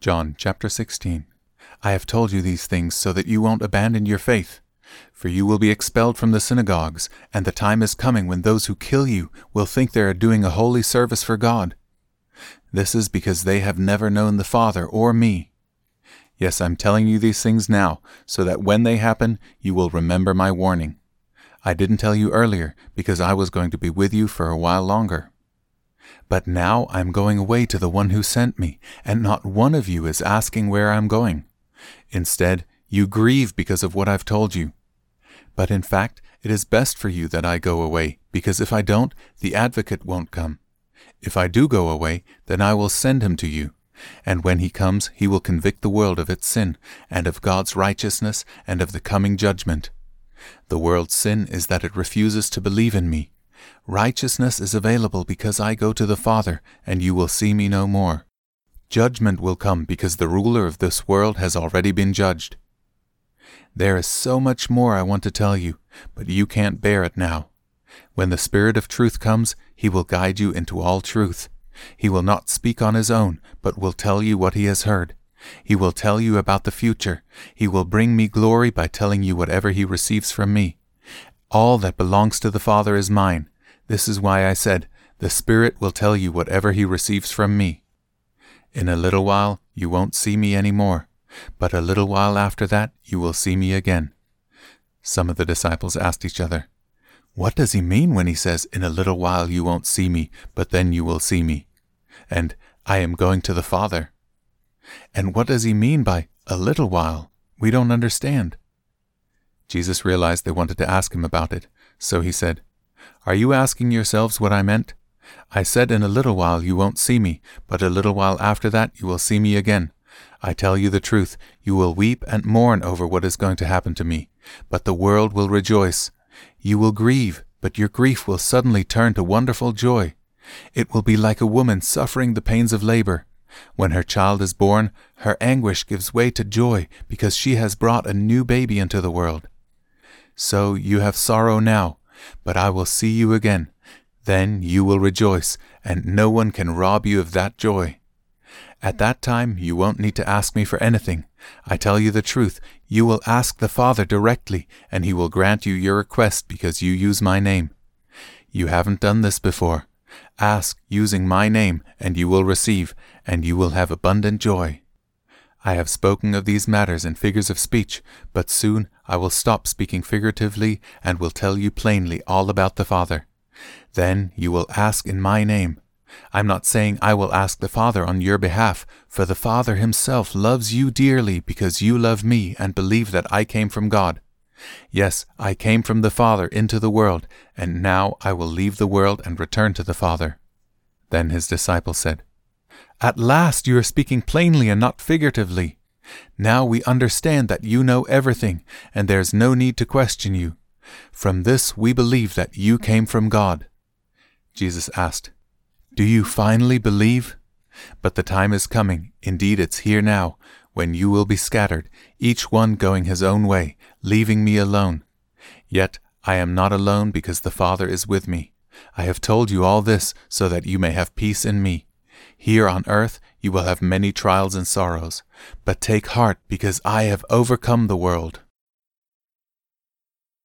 John chapter 16. I have told you these things so that you won't abandon your faith. For you will be expelled from the synagogues, and the time is coming when those who kill you will think they are doing a holy service for God. This is because they have never known the Father or me. Yes, I'm telling you these things now, so that when they happen, you will remember my warning. I didn't tell you earlier because I was going to be with you for a while longer. But now I'm going away to the one who sent me, and not one of you is asking where I'm going. Instead, you grieve because of what I've told you. But in fact, it is best for you that I go away, because if I don't, the advocate won't come. If I do go away, then I will send him to you. And when he comes, he will convict the world of its sin, and of God's righteousness, and of the coming judgment. The world's sin is that it refuses to believe in me. Righteousness is available because I go to the Father, and you will see me no more. Judgment will come because the ruler of this world has already been judged. There is so much more I want to tell you, but you can't bear it now. When the Spirit of truth comes, he will guide you into all truth. He will not speak on his own, but will tell you what he has heard. He will tell you about the future. He will bring me glory by telling you whatever he receives from me. All that belongs to the Father is mine. This is why I said, The Spirit will tell you whatever he receives from me. In a little while you won't see me any more, but a little while after that you will see me again. Some of the disciples asked each other, What does he mean when he says, In a little while you won't see me, but then you will see me? And I am going to the Father. And what does he mean by a little while? We don't understand. Jesus realized they wanted to ask him about it, so he said, Are you asking yourselves what I meant? I said in a little while you won't see me, but a little while after that you will see me again. I tell you the truth, you will weep and mourn over what is going to happen to me, but the world will rejoice. You will grieve, but your grief will suddenly turn to wonderful joy. It will be like a woman suffering the pains of labor. When her child is born, her anguish gives way to joy because she has brought a new baby into the world. So you have sorrow now, but I will see you again. Then you will rejoice, and no one can rob you of that joy. At that time you won't need to ask me for anything. I tell you the truth, you will ask the Father directly, and he will grant you your request because you use my name. You haven't done this before. Ask using my name, and you will receive, and you will have abundant joy. I have spoken of these matters in figures of speech, but soon I will stop speaking figuratively and will tell you plainly all about the Father. Then you will ask in my name. I'm not saying I will ask the Father on your behalf, for the Father himself loves you dearly because you love me and believe that I came from God. Yes, I came from the Father into the world, and now I will leave the world and return to the Father. Then his disciples said, At last you are speaking plainly and not figuratively. Now we understand that you know everything, and there is no need to question you. From this we believe that you came from God. Jesus asked, Do you finally believe? But the time is coming, indeed it's here now, when you will be scattered, each one going his own way, leaving me alone. Yet I am not alone because the Father is with me. I have told you all this so that you may have peace in me. Here on earth you will have many trials and sorrows, but take heart because I have overcome the world.